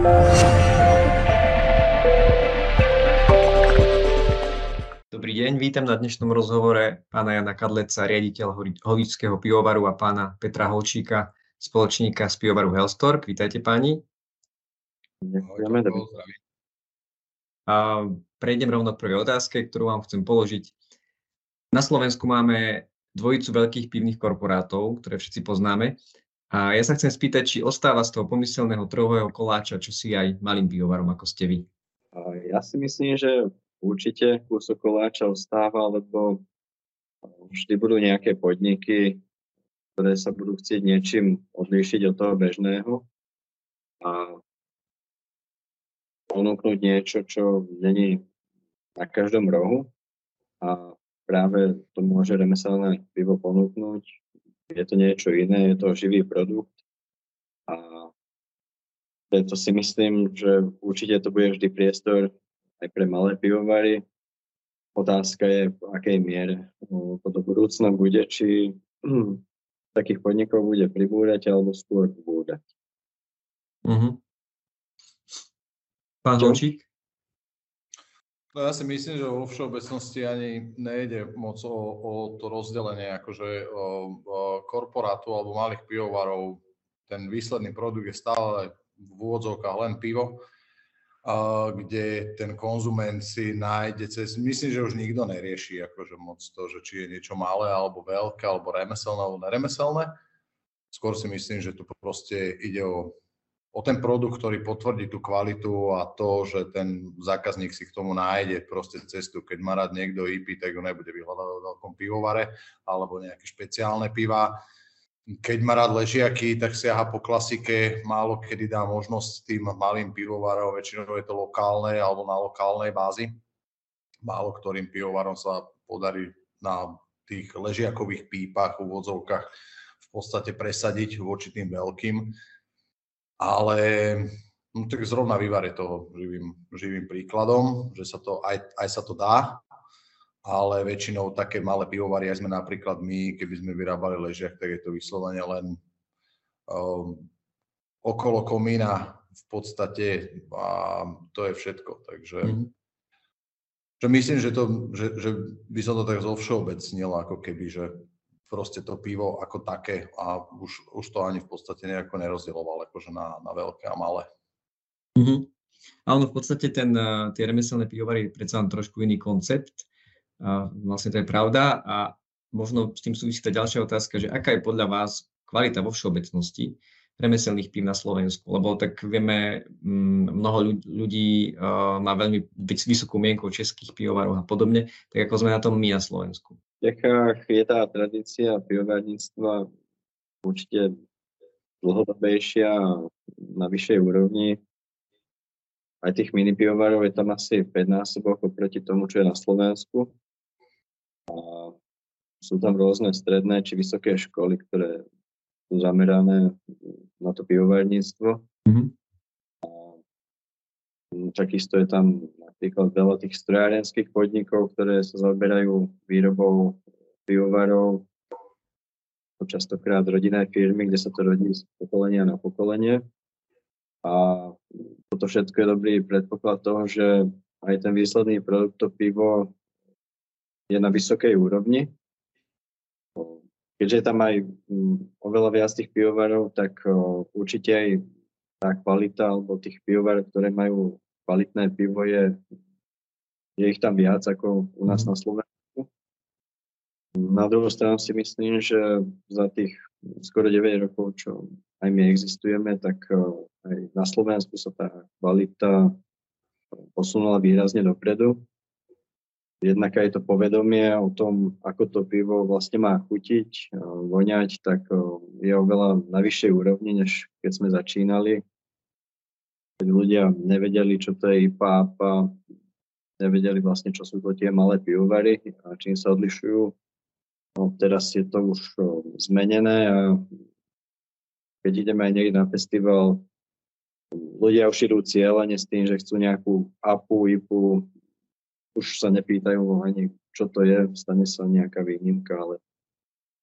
Dobrý deň, vítam na dnešnom rozhovore pána Jana Kadleca, riaditeľ Hovičského pivovaru a pána Petra Holčíka, spoločníka z pivovaru Hellstork. Vítajte páni. Ďakujeme. A prejdem rovno k prvej otázke, ktorú vám chcem položiť. Na Slovensku máme dvojicu veľkých pivných korporátov, ktoré všetci poznáme. A ja sa chcem spýtať, či ostáva z toho pomyselného trhového koláča, čo si aj malým pivovarom, ako ste vy. Ja si myslím, že určite kúsok koláča ostáva, lebo vždy budú nejaké podniky, ktoré sa budú chcieť niečím odlíšiť od toho bežného a ponúknuť niečo, čo není na každom rohu a práve to môže remeselné pivo ponúknuť. Je to niečo iné, je to živý produkt a preto si myslím, že určite to bude vždy priestor aj pre malé pivovary. Otázka je, v akej miere to do budúcna bude, či takých podnikov bude pribúrať alebo skôr búrať. Uh-huh. Pán Holčík? No ja si myslím, že vo všeobecnosti ani nejde moc o, o to rozdelenie akože o, o korporátu alebo malých pivovarov. Ten výsledný produkt je stále v úvodzovkách len pivo, a, kde ten konzument si nájde cez... Myslím, že už nikto nerieši akože moc to, že či je niečo malé alebo veľké, alebo remeselné alebo neremeselné. Skôr si myslím, že tu proste ide o o ten produkt, ktorý potvrdí tú kvalitu a to, že ten zákazník si k tomu nájde proste cestu. Keď má rád niekto IP, tak ho nebude vyhľadať v veľkom pivovare alebo nejaké špeciálne piva. Keď má rád ležiaky, tak siaha po klasike, málo kedy dá možnosť tým malým pivovarom, väčšinou je to lokálne alebo na lokálnej bázi. Málo ktorým pivovarom sa podarí na tých ležiakových pípach, v úvodzovkách v podstate presadiť voči tým veľkým ale no, tak zrovna vývar je toho živým, živým príkladom, že sa to, aj, aj sa to dá, ale väčšinou také malé pivovary, aj sme napríklad my, keby sme vyrábali ležiak, tak je to vyslovene len um, okolo komína v podstate a to je všetko. Takže mm-hmm. že myslím, že, to, že, že by som to tak zovšeobecnil, ako keby, že proste to pivo ako také a už, už to ani v podstate nejako nerozdieloval akože na, na veľké a malé. Mm-hmm. A ono v podstate ten, eh, tie remeselné pivovary je predsa trošku iný koncept. A vlastne to je pravda a možno s tým súvisí tá ďalšia otázka, že aká je podľa vás kvalita vo všeobecnosti remeselných pív na Slovensku, lebo tak vieme, mm, mnoho ľudí uh, má veľmi vysokú mienku českých pivovarov a podobne, tak ako sme na tom my na Slovensku. Čechách je tá tradícia pivovarníctva určite dlhodobejšia na vyššej úrovni. Aj tých mini pivovarov je tam asi 5 násobok oproti tomu, čo je na Slovensku. A sú tam rôzne stredné či vysoké školy, ktoré sú zamerané na to pivovarníctvo. Mm-hmm. A takisto je tam napríklad veľa tých strojárenských podnikov, ktoré sa zaoberajú výrobou pivovarov, častokrát rodinné firmy, kde sa to rodí z pokolenia na pokolenie. A toto všetko je dobrý predpoklad toho, že aj ten výsledný produkt, to pivo, je na vysokej úrovni. Keďže je tam aj mm, oveľa viac tých pivovarov, tak určite aj tá kvalita alebo tých pivovarov, ktoré majú kvalitné pivo je, je ich tam viac ako u nás na Slovensku. Na druhú stranu si myslím, že za tých skoro 9 rokov, čo aj my existujeme, tak eh, aj na Slovensku sa tá kvalita posunula výrazne dopredu. Jednak aj to povedomie o tom, ako to pivo vlastne má chutiť, eh, voňať, tak eh, je oveľa na vyššej úrovni, než keď sme začínali keď ľudia nevedeli, čo to je IPA, APA, nevedeli vlastne, čo sú to tie malé pivovary a čím sa odlišujú. No, teraz je to už zmenené a keď ideme aj niekde na festival, ľudia už idú cieľene s tým, že chcú nejakú APU, IPU, už sa nepýtajú ani, čo to je, stane sa nejaká výnimka, ale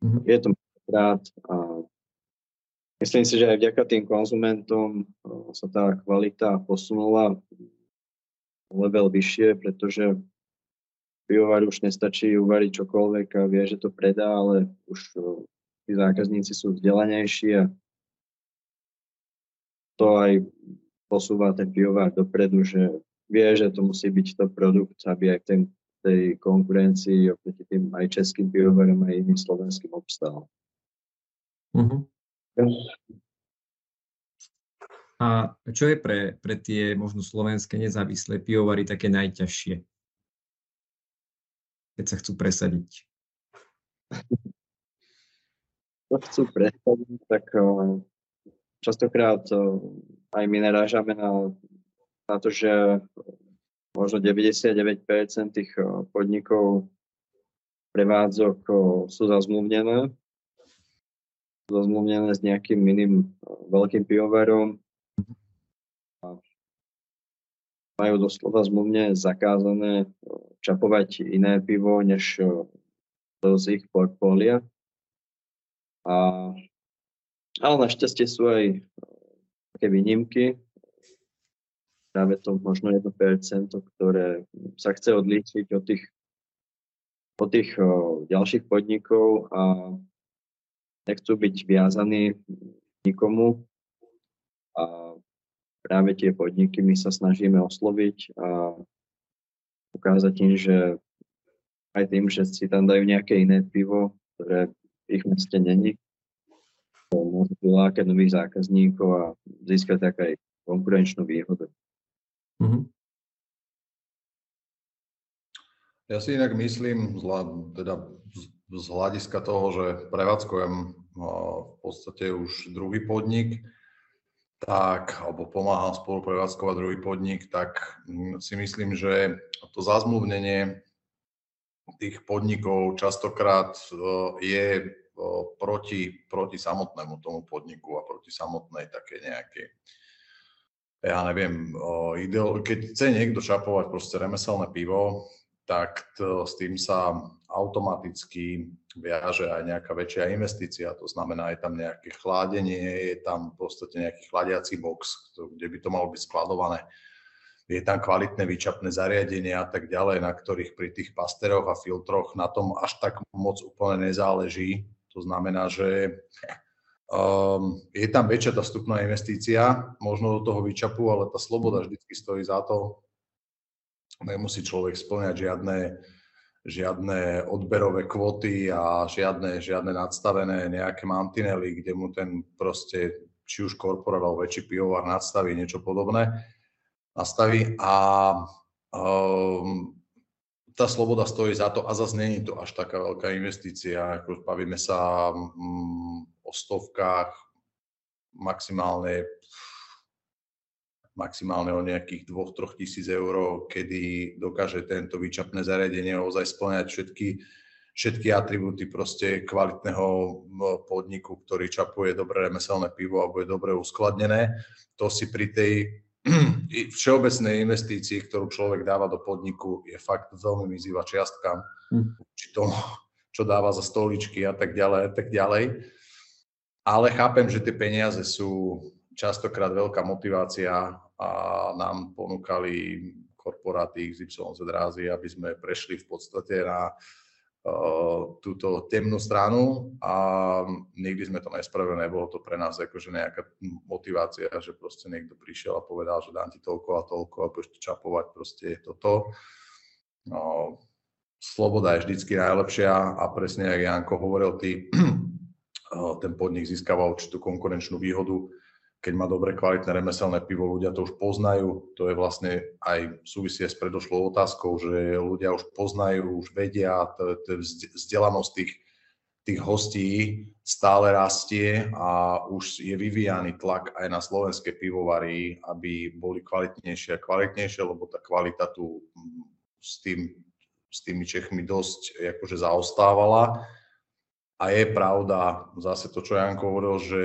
mm-hmm. je to krát a myslím si, že aj vďaka tým konzumentom sa tá kvalita posunula level vyššie, pretože pivovar už nestačí uvariť čokoľvek a vie, že to predá, ale už tí zákazníci sú vzdelanejší a to aj posúva ten pivovar dopredu, že vie, že to musí byť to produkt, aby aj v tej, konkurencii oproti tým aj českým pivovarom aj iným slovenským obstál. Uh-huh. A čo je pre, pre tie možno slovenské nezávislé pivovary také najťažšie? Keď sa chcú presadiť. To chcú presadiť, tak eh, častokrát eh, aj my narážame na, na to, že možno 99% tých eh, podnikov prevádzok sú zazmluvnené. Zazmluvnené s nejakým iným veľkým pivovarom. Majú doslova zmluvne zakázané čapovať iné pivo, než to z ich portfólia. A, ale našťastie sú aj e, také výnimky, práve to možno 1%, ktoré sa chce odlíčiť od tých, od tých ďalších podnikov a nechcú byť viazaní nikomu. A práve tie podniky my sa snažíme osloviť a ukázať im, že aj tým, že si tam dajú nejaké iné pivo, ktoré ich meste není. Môžu prilákať nových zákazníkov a získať tak aj konkurenčnú výhodu. Mm-hmm. Ja si inak myslím, teda z hľadiska toho, že prevádzkujem v podstate už druhý podnik, tak, alebo pomáham spolu prevádzkovať druhý podnik, tak mm, si myslím, že to zazmluvnenie tých podnikov častokrát je proti, proti samotnému tomu podniku a proti samotnej také nejakej ja neviem, keď chce niekto šapovať proste remeselné pivo, tak to, s tým sa automaticky viaže aj nejaká väčšia investícia, to znamená, je tam nejaké chládenie, je tam v podstate nejaký chladiací box, kde by to malo byť skladované je tam kvalitné výčapné zariadenie a tak ďalej, na ktorých pri tých pasteroch a filtroch na tom až tak moc úplne nezáleží. To znamená, že um, je tam väčšia tá vstupná investícia, možno do toho výčapu, ale tá sloboda vždy stojí za to. Nemusí človek splňať žiadne, žiadne odberové kvoty a žiadne, žiadne nadstavené nejaké mantinely, kde mu ten proste, či už korporál alebo väčší pivovar nadstaví niečo podobné nastaví. A um, tá sloboda stojí za to a zase není to až taká veľká investícia, ako bavíme sa um, o stovkách, maximálne maximálne o nejakých 2-3 tisíc eur, kedy dokáže tento výčapné zariadenie ozaj splňať všetky, všetky atribúty proste kvalitného podniku, ktorý čapuje dobré remeselné pivo a bude dobre uskladnené. To si pri tej všeobecnej investícii, ktorú človek dáva do podniku, je fakt veľmi mizivá čiastka, hm. či to, čo dáva za stoličky a tak ďalej a tak ďalej. Ale chápem, že tie peniaze sú častokrát veľká motivácia a nám ponúkali korporáty XYZ rázy, aby sme prešli v podstate na Eh, túto temnú stranu a nikdy sme to nespravili, nebolo to pre nás akože nejaká motivácia, že proste niekto prišiel a povedal, že dám ti toľko a toľko a budeš to čapovať, proste je to to. No, sloboda je vždycky najlepšia a presne, jak Janko hovoril, ty, eh, ten podnik získava určitú konkurenčnú výhodu, keď má dobre kvalitné remeselné pivo, ľudia to už poznajú. To je vlastne aj súvisie s predošlou otázkou, že ľudia už poznajú, už vedia, vzdelanosť tých, tých hostí stále rastie a už je vyvíjaný tlak aj na slovenské pivovary, aby boli kvalitnejšie a kvalitnejšie, lebo tá kvalita tu s, tým, s tými Čechmi dosť akože zaostávala. A je pravda, zase to, čo Janko hovoril, že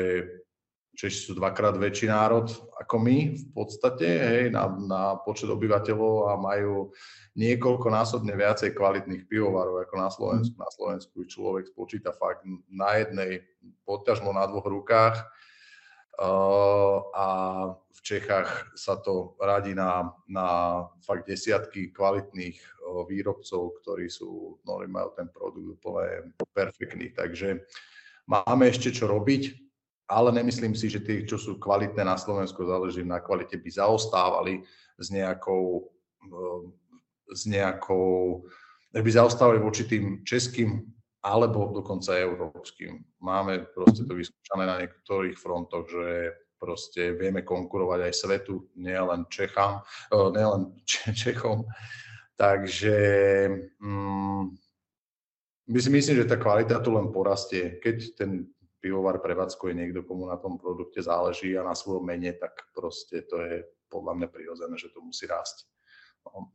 Češi sú dvakrát väčší národ ako my v podstate, hej, na, na počet obyvateľov a majú niekoľko násobne viacej kvalitných pivovarov ako na Slovensku. Na Slovensku človek spočíta fakt na jednej, poťažmo na dvoch rukách a v Čechách sa to radí na, na fakt desiatky kvalitných výrobcov, ktorí sú, no, majú ten produkt úplne perfektný. Takže máme ešte čo robiť, ale nemyslím si, že tí, čo sú kvalitné na Slovensku, záleží na kvalite, by zaostávali s nejakou, s nejakou by zaostávali voči tým českým alebo dokonca európskym. Máme proste to vyskúšané na niektorých frontoch, že proste vieme konkurovať aj svetu, nielen Čechám, nielen Čechom. Takže mm, my si myslím, že tá kvalita tu len porastie. Keď ten pivovar prevádzkuje niekto, komu na tom produkte záleží a na svojom mene, tak proste to je podľa mňa prirodzené, že to musí rásť. No.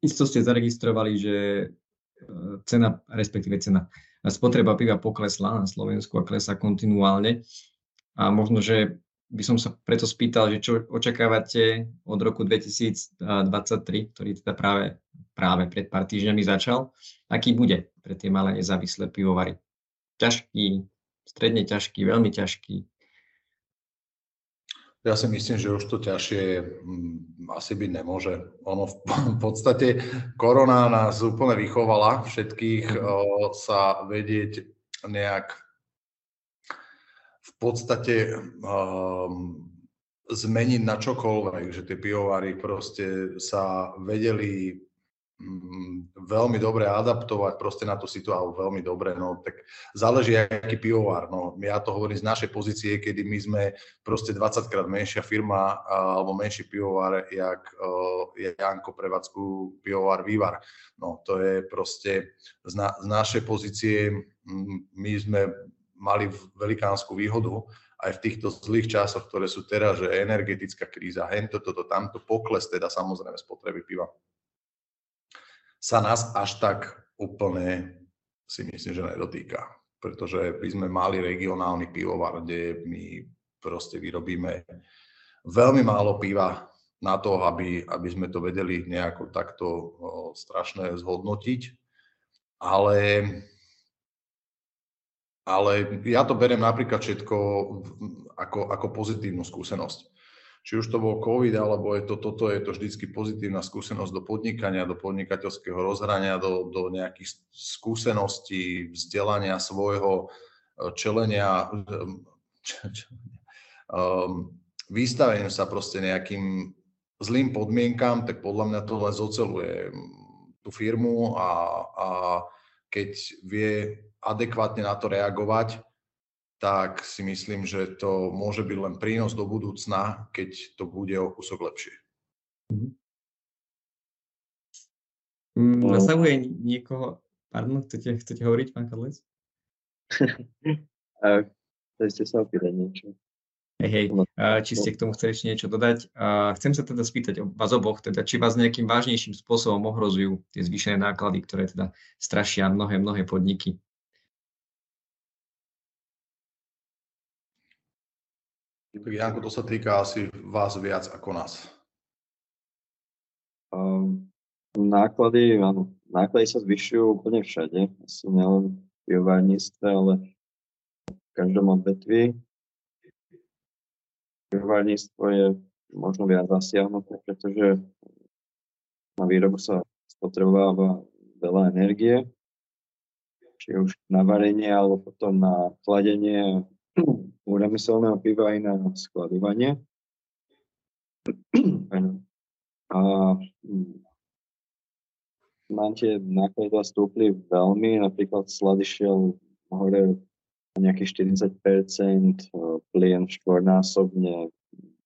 Isto ste zaregistrovali, že cena, respektíve cena, spotreba piva poklesla na Slovensku a klesá kontinuálne. A možno, že by som sa preto spýtal, že čo očakávate od roku 2023, ktorý teda práve, práve pred pár týždňami začal, aký bude pre tie malé nezávislé pivovary? Ťažký, stredne ťažký, veľmi ťažký, ja si myslím, že už to ťažšie mm, asi byť nemôže. Ono v, podstate korona nás úplne vychovala všetkých mhm. sa vedieť nejak v podstate um, zmeniť na čokoľvek, že tie pivovary proste sa vedeli veľmi dobre adaptovať proste na tú situáciu, veľmi dobre, no tak záleží, aký pivovar, no ja to hovorím z našej pozície, kedy my sme proste 20 krát menšia firma alebo menší pivovar, jak je Janko prevádzku pivovar Vývar. No to je proste z, na, z našej pozície, my sme mali velikánsku výhodu, aj v týchto zlých časoch, ktoré sú teraz, že energetická kríza, hento, toto, tamto, pokles teda samozrejme spotreby piva sa nás až tak úplne si myslím, že nedotýka. Pretože by sme mali regionálny pivovar, kde my proste vyrobíme veľmi málo piva na to, aby, aby sme to vedeli nejako takto strašné zhodnotiť. Ale, ale ja to beriem napríklad všetko ako, ako pozitívnu skúsenosť či už to bol COVID, alebo je to, toto je to vždycky pozitívna skúsenosť do podnikania, do podnikateľského rozhrania, do, do nejakých skúseností, vzdelania svojho, e, čelenia, um, vystavenie sa proste nejakým zlým podmienkam, tak podľa mňa to len zoceluje tú firmu a, a keď vie adekvátne na to reagovať, tak si myslím, že to môže byť len prínos do budúcna, keď to bude o kúsok lepšie. Mm, nasahuje niekoho... Pardon, chcete, chcete hovoriť, pán Kadlec? Chcete sa opýtať niečo? Hej, hej, či ste k tomu chceli ešte niečo dodať. Chcem sa teda spýtať o vás oboch, teda, či vás nejakým vážnejším spôsobom ohrozujú tie zvýšené náklady, ktoré teda strašia mnohé, mnohé podniky. Tak Janko, to sa týka asi vás viac ako nás. Um, náklady, áno, náklady sa zvyšujú úplne všade, asi nielen v pivovárnictve, ale v každom odvetví. Pivovárnictvo je možno viac zasiahnuté, pretože na výrobu sa spotrebováva veľa energie, či už na varenie, alebo potom na chladenie u remyselného piva aj na skladovanie. A mám tie náklady stúpli veľmi, napríklad slady šiel hore nejakých 40%, plien štvornásobne,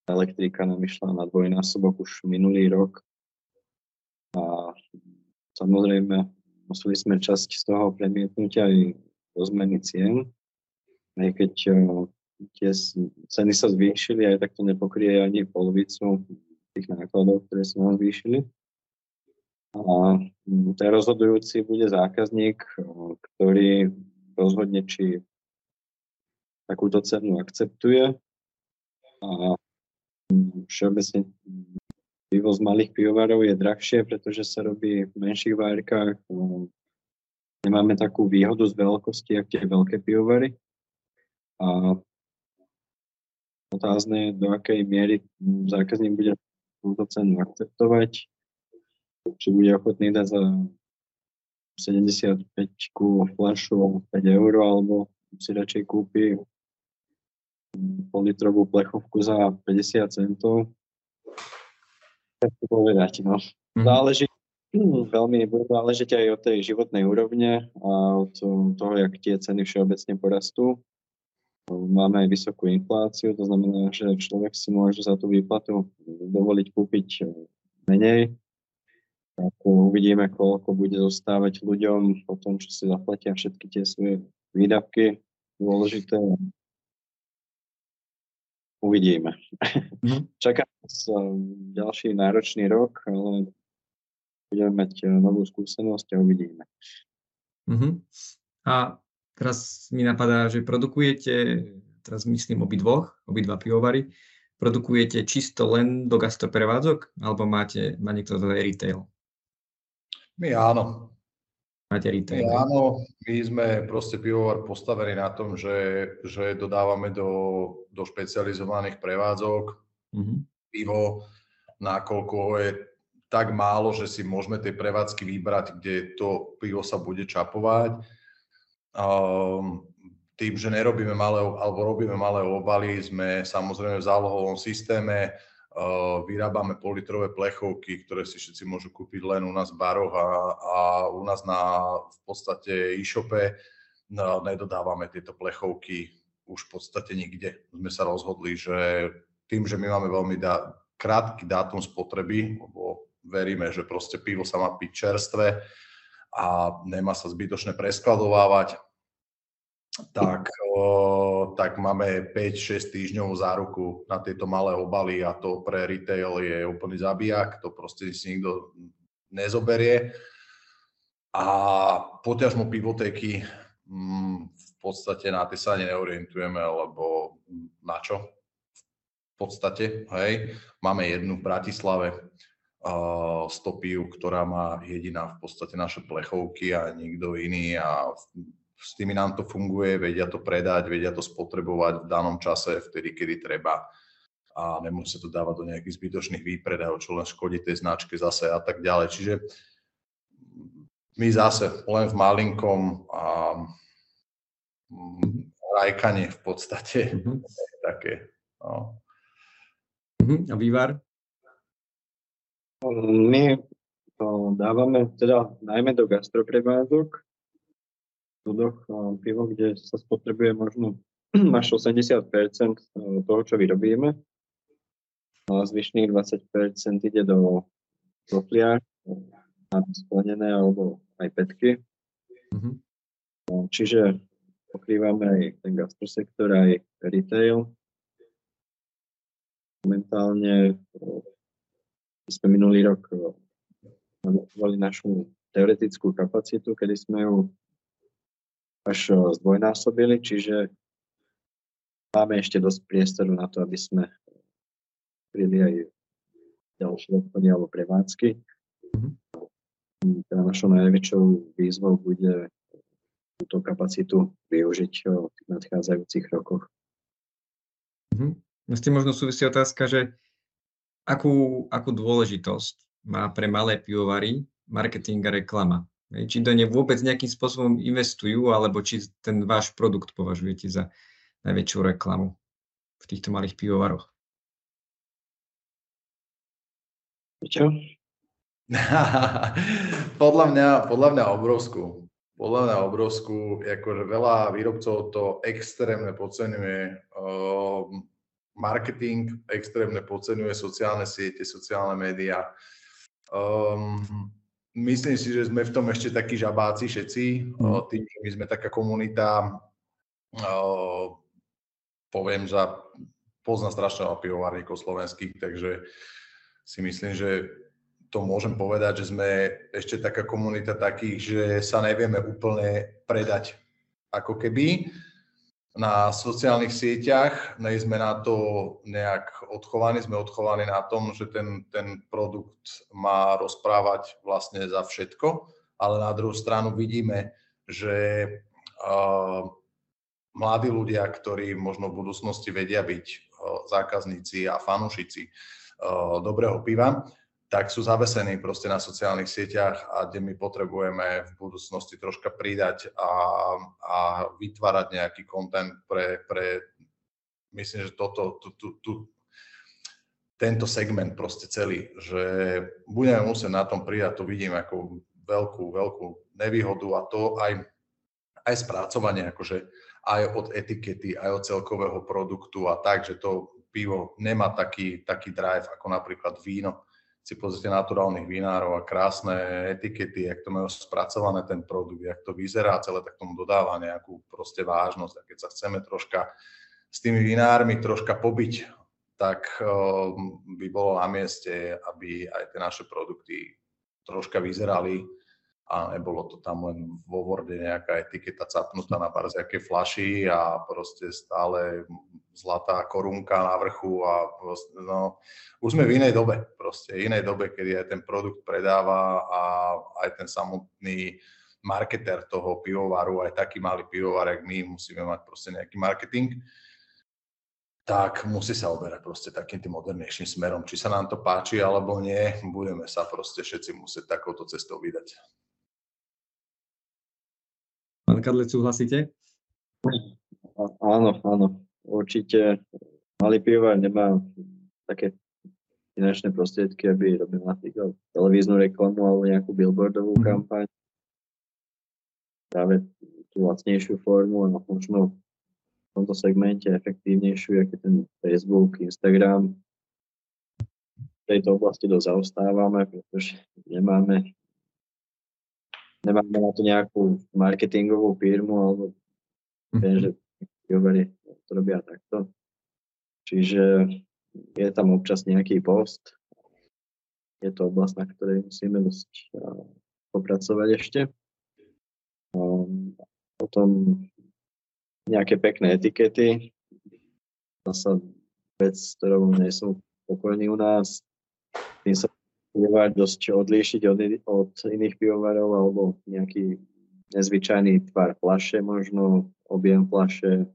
elektrika nám išla na dvojnásobok už minulý rok. A samozrejme, museli sme časť z toho premietnúť aj do zmeny cien aj keď eh, tie ceny sa zvýšili, aj tak to nepokrie ani polovicu tých nákladov, ktoré sa nám zvýšili. A ten rozhodujúci bude zákazník, ktorý rozhodne, či takúto cenu akceptuje. A všeobecne vývoz malých pivovarov je drahšie, pretože sa robí v menších várkach. Nemáme takú výhodu z veľkosti, ako tie veľké pivovary. A otázne, do akej miery zákazník bude túto cenu akceptovať, či bude ochotný dať za 75 flašu 5 eur, alebo si radšej kúpi politrovú plechovku za 50 centov. Tak to povedať, no. Mm. Záleží, veľmi bude záležiť aj od tej životnej úrovne a od toho, jak tie ceny všeobecne porastú. Máme aj vysokú infláciu, to znamená, že človek si môže za tú výplatu dovoliť kúpiť menej. Tak uvidíme, koľko bude zostávať ľuďom po tom, čo si zaplatia všetky tie svoje výdavky dôležité uvidíme. Mm-hmm. Čaká nás eh, ďalší náročný rok, ale budeme mať novú skúsenosť a uvidíme. Mm-hmm. A teraz mi napadá, že produkujete, teraz myslím obidvoch, obidva pivovary, produkujete čisto len do gastroprevádzok, alebo máte, má niekto to aj retail? My áno. Máte retail? My áno, my sme proste pivovar postavení na tom, že, že dodávame do, do špecializovaných prevádzok mm-hmm. pivo, nakoľko je tak málo, že si môžeme tie prevádzky vybrať, kde to pivo sa bude čapovať. Um, tým, že nerobíme malé, alebo robíme malé obaly, sme samozrejme v zálohovom systéme, vyrábame politrové plechovky, ktoré si všetci môžu kúpiť len u nás v baroch a, a u nás na v podstate e-shope no, nedodávame tieto plechovky už v podstate nikde. Sme sa rozhodli, že tým, že my máme veľmi dá, krátky dátum spotreby, lebo veríme, že proste pivo sa má piť čerstvé a nemá sa zbytočne preskladovávať, tak, o, tak máme 5-6 týždňovú záruku na tieto malé obaly a to pre retail je úplný zabijak, to proste si nikto nezoberie. A poťažmo pivotéky mm, v podstate na tie sa neorientujeme, lebo na čo? V podstate, hej, máme jednu v Bratislave, uh, stopiu, ktorá má jediná v podstate naše plechovky a nikto iný a s tými nám to funguje, vedia to predať, vedia to spotrebovať v danom čase, vtedy, kedy treba a nemusí to dávať do nejakých zbytočných výpredajov, čo len škodí tej značke zase a tak ďalej. Čiže my zase len v malinkom a mm, rajkanie v podstate mm-hmm. také. No. Mm-hmm. A vývar? My to dávame teda najmä do gastroprevádzok, súdoch pivo, kde sa spotrebuje možno až 80% toho, čo vyrobíme. A zvyšných 20 ide do profliár, na sklenené alebo aj petky. Mm-hmm. Čiže pokrývame aj ten gastrosektor, aj retail. Momentálne sme minulý rok mali našu teoretickú kapacitu, kedy sme ju až eh, zdvojnásobili, čiže máme ešte dosť priestoru na to, aby sme kryli aj ďalšie obchody alebo prevádzky. Mm-hmm. Teda našou najväčšou výzvou bude túto kapacitu využiť eh, v tých nadchádzajúcich rokoch. Mm-hmm. S tým možno súvisí otázka, že akú, akú dôležitosť má pre malé pivovary marketing a reklama? Či do ne vôbec nejakým spôsobom investujú, alebo či ten váš produkt považujete za najväčšiu reklamu v týchto malých pivovaroch? Čo? podľa, mňa, podľa mňa obrovskú. Podľa mňa obrovskú, akože veľa výrobcov to extrémne podceňuje. Uh, marketing extrémne podceňuje sociálne siete, sociálne médiá. Um, Myslím si, že sme v tom ešte takí žabáci všetci, mm. tým, že my sme taká komunita, poviem za, pozná strašne pivovarníkov slovenských, takže si myslím, že to môžem povedať, že sme ešte taká komunita takých, že sa nevieme úplne predať ako keby na sociálnych sieťach, nej sme na to nejak odchovaní, sme odchovaní na tom, že ten, ten produkt má rozprávať vlastne za všetko, ale na druhú stranu vidíme, že uh, mladí ľudia, ktorí možno v budúcnosti vedia byť uh, zákazníci a fanúšici dobrého piva, tak sú zavesení proste na sociálnych sieťach a kde my potrebujeme v budúcnosti troška pridať a, a vytvárať nejaký kontent pre, pre myslím, že toto, tu, tu, tu, tento segment proste celý, že budeme musieť na tom pridať, to vidím ako veľkú, veľkú nevýhodu a to aj, aj spracovanie, akože aj od etikety, aj od celkového produktu a tak, že to pivo nemá taký, taký drive ako napríklad víno. Si pozrite naturálnych vinárov a krásne etikety, jak to majú spracované ten produkt, jak to vyzerá celé, tak tomu dodáva nejakú proste vážnosť. A keď sa chceme troška s tými vinármi troška pobiť, tak ehm, by bolo na mieste, aby aj tie naše produkty troška vyzerali a nebolo to tam len vo Worde nejaká etiketa capnutá na barziakej flaši a proste stále zlatá korunka na vrchu a proste, no, už sme v inej dobe, proste inej dobe, kedy aj ten produkt predáva a aj ten samotný marketer toho pivovaru, aj taký malý pivovar, jak my, musíme mať proste nejaký marketing tak musí sa oberať proste takým tým modernejším smerom. Či sa nám to páči alebo nie, budeme sa proste všetci musieť takouto cestou vydať. Pán Kadlec, súhlasíte? Áno, áno, určite. Malý pivovar nemá také finančné prostriedky, aby robil napríklad televíznu reklamu alebo nejakú billboardovú mhm. kampaň. Práve tú lacnejšiu formu a možno tomto segmente efektívnejšiu, ako ten Facebook, Instagram. V tejto oblasti dosť zaostávame, pretože nemáme, nemáme na to nejakú marketingovú firmu, alebo viem, že pivovari to robia takto. Čiže je tam občas nejaký post. Je to oblasť, na ktorej musíme dosť popracovať ešte. Potom nejaké pekné etikety. Zasa vec, s ktorou nie som spokojný u nás. Tým sa pivovar dosť odlíšiť od, od iných pivovarov alebo nejaký nezvyčajný tvar flaše možno, objem flaše.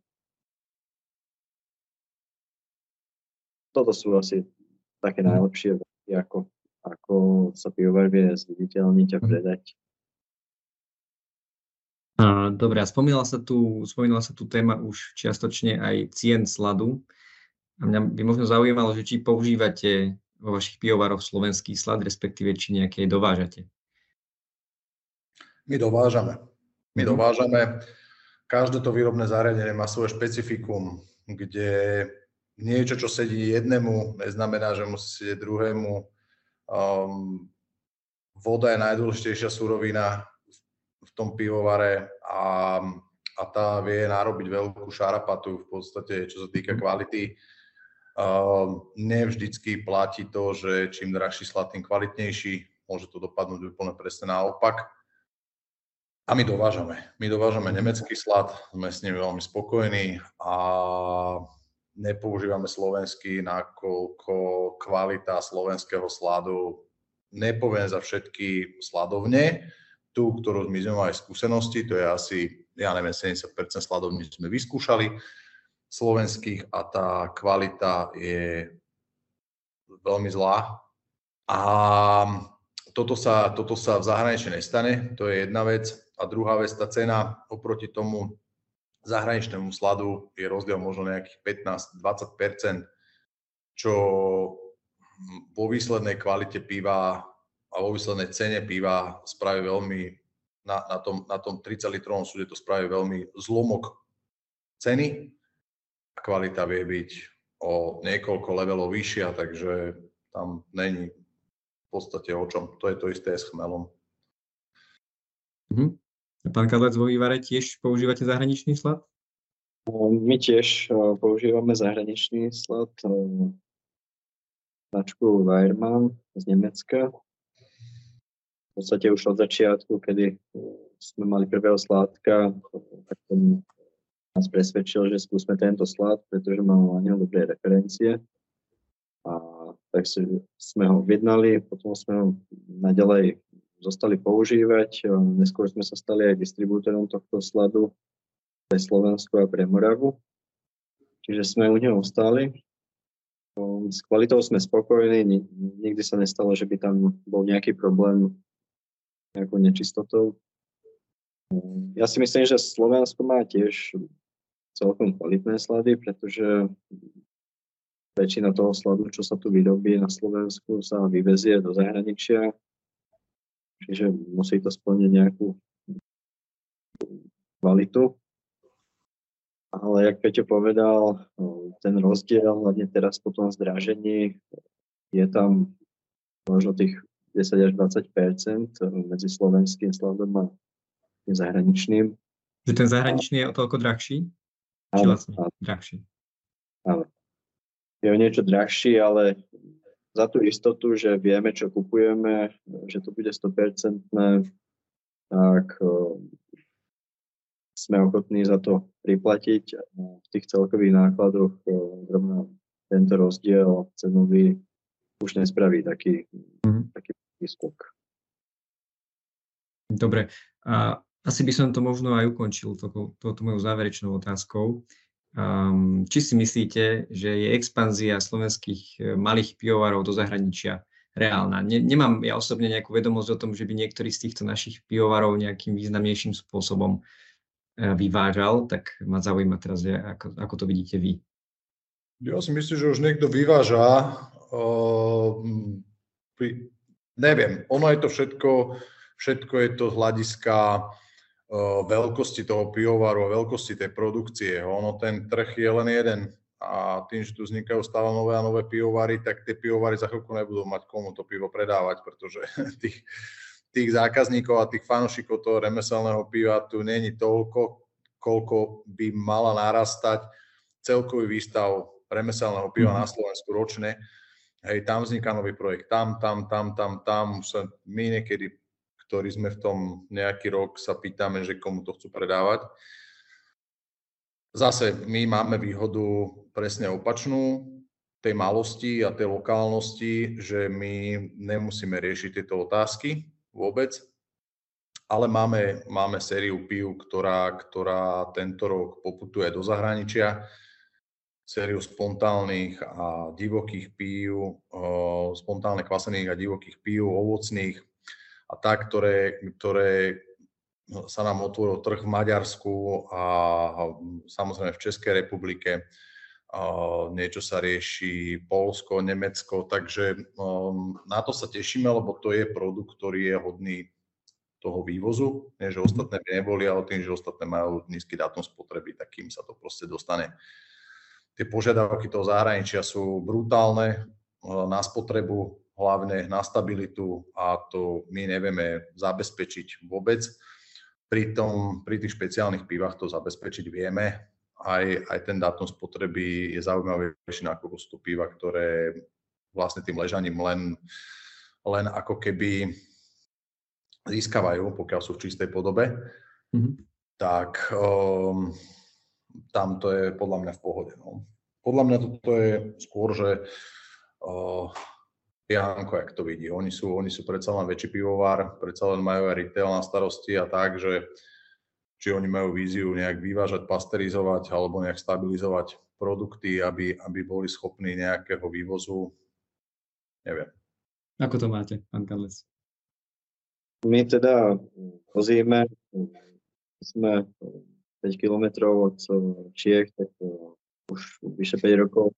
Toto sú asi také najlepšie veci, ako, ako sa pivovar vie zviditeľniť a predať. Dobre, a spomínala sa tu, spomínala sa tu téma už čiastočne aj cien sladu. A mňa by možno zaujímalo, že či používate vo vašich pivovaroch slovenský slad, respektíve či nejaké dovážate. My dovážame. My mhm. dovážame. Každé to výrobné zariadenie má svoje špecifikum, kde niečo, čo sedí jednému, neznamená, že musí sedieť druhému. Um, voda je najdôležitejšia surovina, v tom pivovare a, a tá vie narobiť veľkú šarapatu v podstate, čo sa týka mhm. kvality. Uh, nevždycky platí to, že čím drahší slad, tým kvalitnejší. Môže to dopadnúť úplne presne naopak. A my dovážame. My dovážame nemecký slad, sme s ním veľmi spokojní a nepoužívame slovenský, nakoľko kvalita slovenského sladu, nepoviem za všetky sladovne, tú, ktorú my sme mali skúsenosti, to je asi, ja neviem, 70% sladovní sme vyskúšali slovenských a tá kvalita je veľmi zlá. A toto sa, toto sa v zahraničí nestane, to je jedna vec. A druhá vec, tá cena oproti tomu zahraničnému sladu je rozdiel možno nejakých 15-20%, čo vo výslednej kvalite piva a vo výslednej cene piva spraví veľmi, na, na, tom, na tom 30 litrovom súde to spraví veľmi zlomok ceny kvalita vie byť o niekoľko levelov vyššia, takže tam není v podstate o čom. To je to isté s chmelom. Mhm. Pán Kadlec, vo vývare tiež používate zahraničný slad? My tiež používame zahraničný slad značku Weirmann z Nemecka v podstate už od začiatku, kedy sme mali prvého sládka, tak ten nás presvedčil, že skúsme tento slad, pretože mal na ňom dobré referencie. A tak si, sme ho objednali, potom sme ho naďalej zostali používať. Neskôr sme sa stali aj distribútorom tohto sladu pre Slovensku a pre Moravu. Čiže sme u neho ostali s kvalitou sme spokojní, nikdy sa nestalo, že by tam bol nejaký problém nejakou nečistotou. Ja si myslím, že Slovensko má tiež celkom kvalitné slady, pretože väčšina toho sladu, čo sa tu vyrobí na Slovensku, sa vyvezie do zahraničia. Čiže musí to splniť nejakú kvalitu. Ale jak Peťo povedal, ten rozdiel, hlavne teraz po tom zdražení, je tam možno tých 10 až 20% medzi slovenským sladom a zahraničným. Že ten zahraničný je o toľko drahší? Či vlastne drahší? Áno. Je o niečo drahší, ale za tú istotu, že vieme, čo kupujeme, že to bude 100%, tak sme ochotní za to priplatiť. V tých celkových nákladoch zrovna tento rozdiel cenový už nespraví taký, mm-hmm. taký skok. Dobre. A asi by som to možno aj ukončil touto mojou záverečnou otázkou. Um, či si myslíte, že je expanzia slovenských e, malých pivovarov do zahraničia reálna? Ne, nemám ja osobne nejakú vedomosť o tom, že by niektorý z týchto našich pivovarov nejakým významnejším spôsobom E, vyvážal, tak ma zaujíma teraz, ako, ako to vidíte vy. Ja si myslím, že už niekto vyváža. Uh, neviem, ono je to všetko, všetko je to z hľadiska veľkosti toho pivovaru a veľkosti tej produkcie. Ono ten trh je len jeden a tým, že tu vznikajú stále nové a nové pivovary, tak tie pivovary za chvíľku nebudú mať komu to pivo predávať, pretože tých, tých zákazníkov a tých fanúšikov toho remeselného piva tu není toľko, koľko by mala narastať celkový výstav remeselného piva na mhm. Slovensku ročne. Hej, tam vzniká nový projekt, tam, tam, tam, tam, tam. Sa my niekedy, ktorí sme v tom nejaký rok, sa pýtame, že komu to chcú predávať. Zase my máme výhodu presne opačnú, tej malosti a tej lokálnosti, že my nemusíme riešiť tieto otázky vôbec, ale máme, máme sériu pív, ktorá, ktorá tento rok poputuje do zahraničia, sériu spontánnych a divokých pív, spontánne kvasených a divokých pív, ovocných a tak, ktoré, ktoré sa nám otvoril trh v Maďarsku a samozrejme v Českej republike. Niečo sa rieši Polsko, Nemecko, takže na to sa tešíme, lebo to je produkt, ktorý je hodný toho vývozu, nie že ostatné by neboli, ale tým, že ostatné majú nízky dátum spotreby, tak kým sa to proste dostane. Tie požiadavky toho zahraničia sú brutálne na spotrebu, hlavne na stabilitu a to my nevieme zabezpečiť vôbec. Pri, tom, pri tých špeciálnych pivách to zabezpečiť vieme. Aj, aj ten dátum spotreby je zaujímavejší sú to piva, ktoré vlastne tým ležaním len, len ako keby získavajú, pokiaľ sú v čistej podobe, mm-hmm. tak um, tam to je podľa mňa v pohode. No. Podľa mňa toto je skôr, že uh, Janko, jak to vidí. Oni sú, oni sú predsa len väčší pivovar, predsa len majú aj retail na starosti a tak, že či oni majú víziu nejak vyvážať, pasterizovať alebo nejak stabilizovať produkty, aby, aby boli schopní nejakého vývozu, neviem. Ako to máte, pán Kadlec? My teda vozíme, sme 5 kilometrov od Čiech, tak už vyše 5 rokov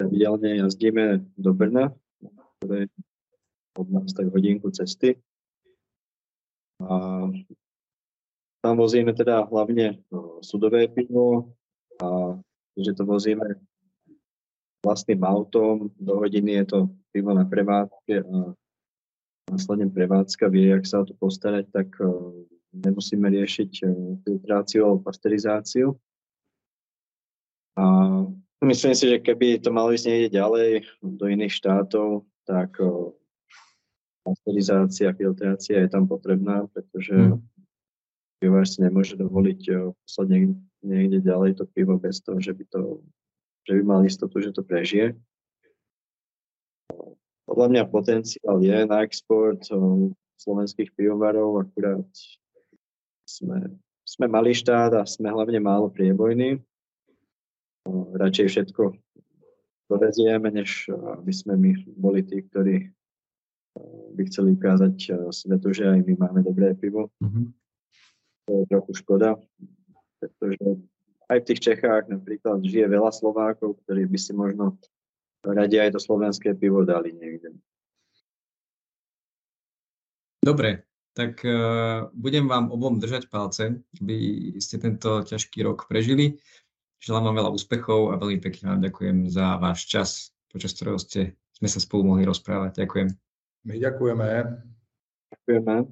pravidelne jazdíme do Brna, ktoré od nás tak hodinku cesty. A tam vozíme teda hlavne sudové pivo a že to vozíme vlastným autom, do hodiny je to pivo na prevádzke a následne prevádzka vie, jak sa o to postarať, tak eh, nemusíme riešiť eh, filtráciu alebo pasterizáciu. A myslím si, že keby to malo ísť niekde ďalej do iných štátov, tak pasterizácia, filtrácia je tam potrebná, pretože hmm. pivovar si nemôže dovoliť poslať niekde, niekde ďalej to pivo bez toho, že by, to, že by mal istotu, že to prežije. Podľa mňa potenciál je na export slovenských pivovarov, akurát sme, sme malý štát a sme hlavne málo priebojní. Radšej všetko dovezieme, než aby sme my boli tí, ktorí by chceli ukázať svetu, že aj my máme dobré pivo. Mm-hmm. To je trochu škoda, pretože aj v tých Čechách napríklad žije veľa Slovákov, ktorí by si možno radi aj to slovenské pivo dali niekde. Dobre, tak uh, budem vám obom držať palce, aby ste tento ťažký rok prežili. Želám vám veľa úspechov a veľmi pekne vám ďakujem za váš čas, počas ktorého ste, sme sa spolu mohli rozprávať. Ďakujem. My ďakujeme. Ďakujeme.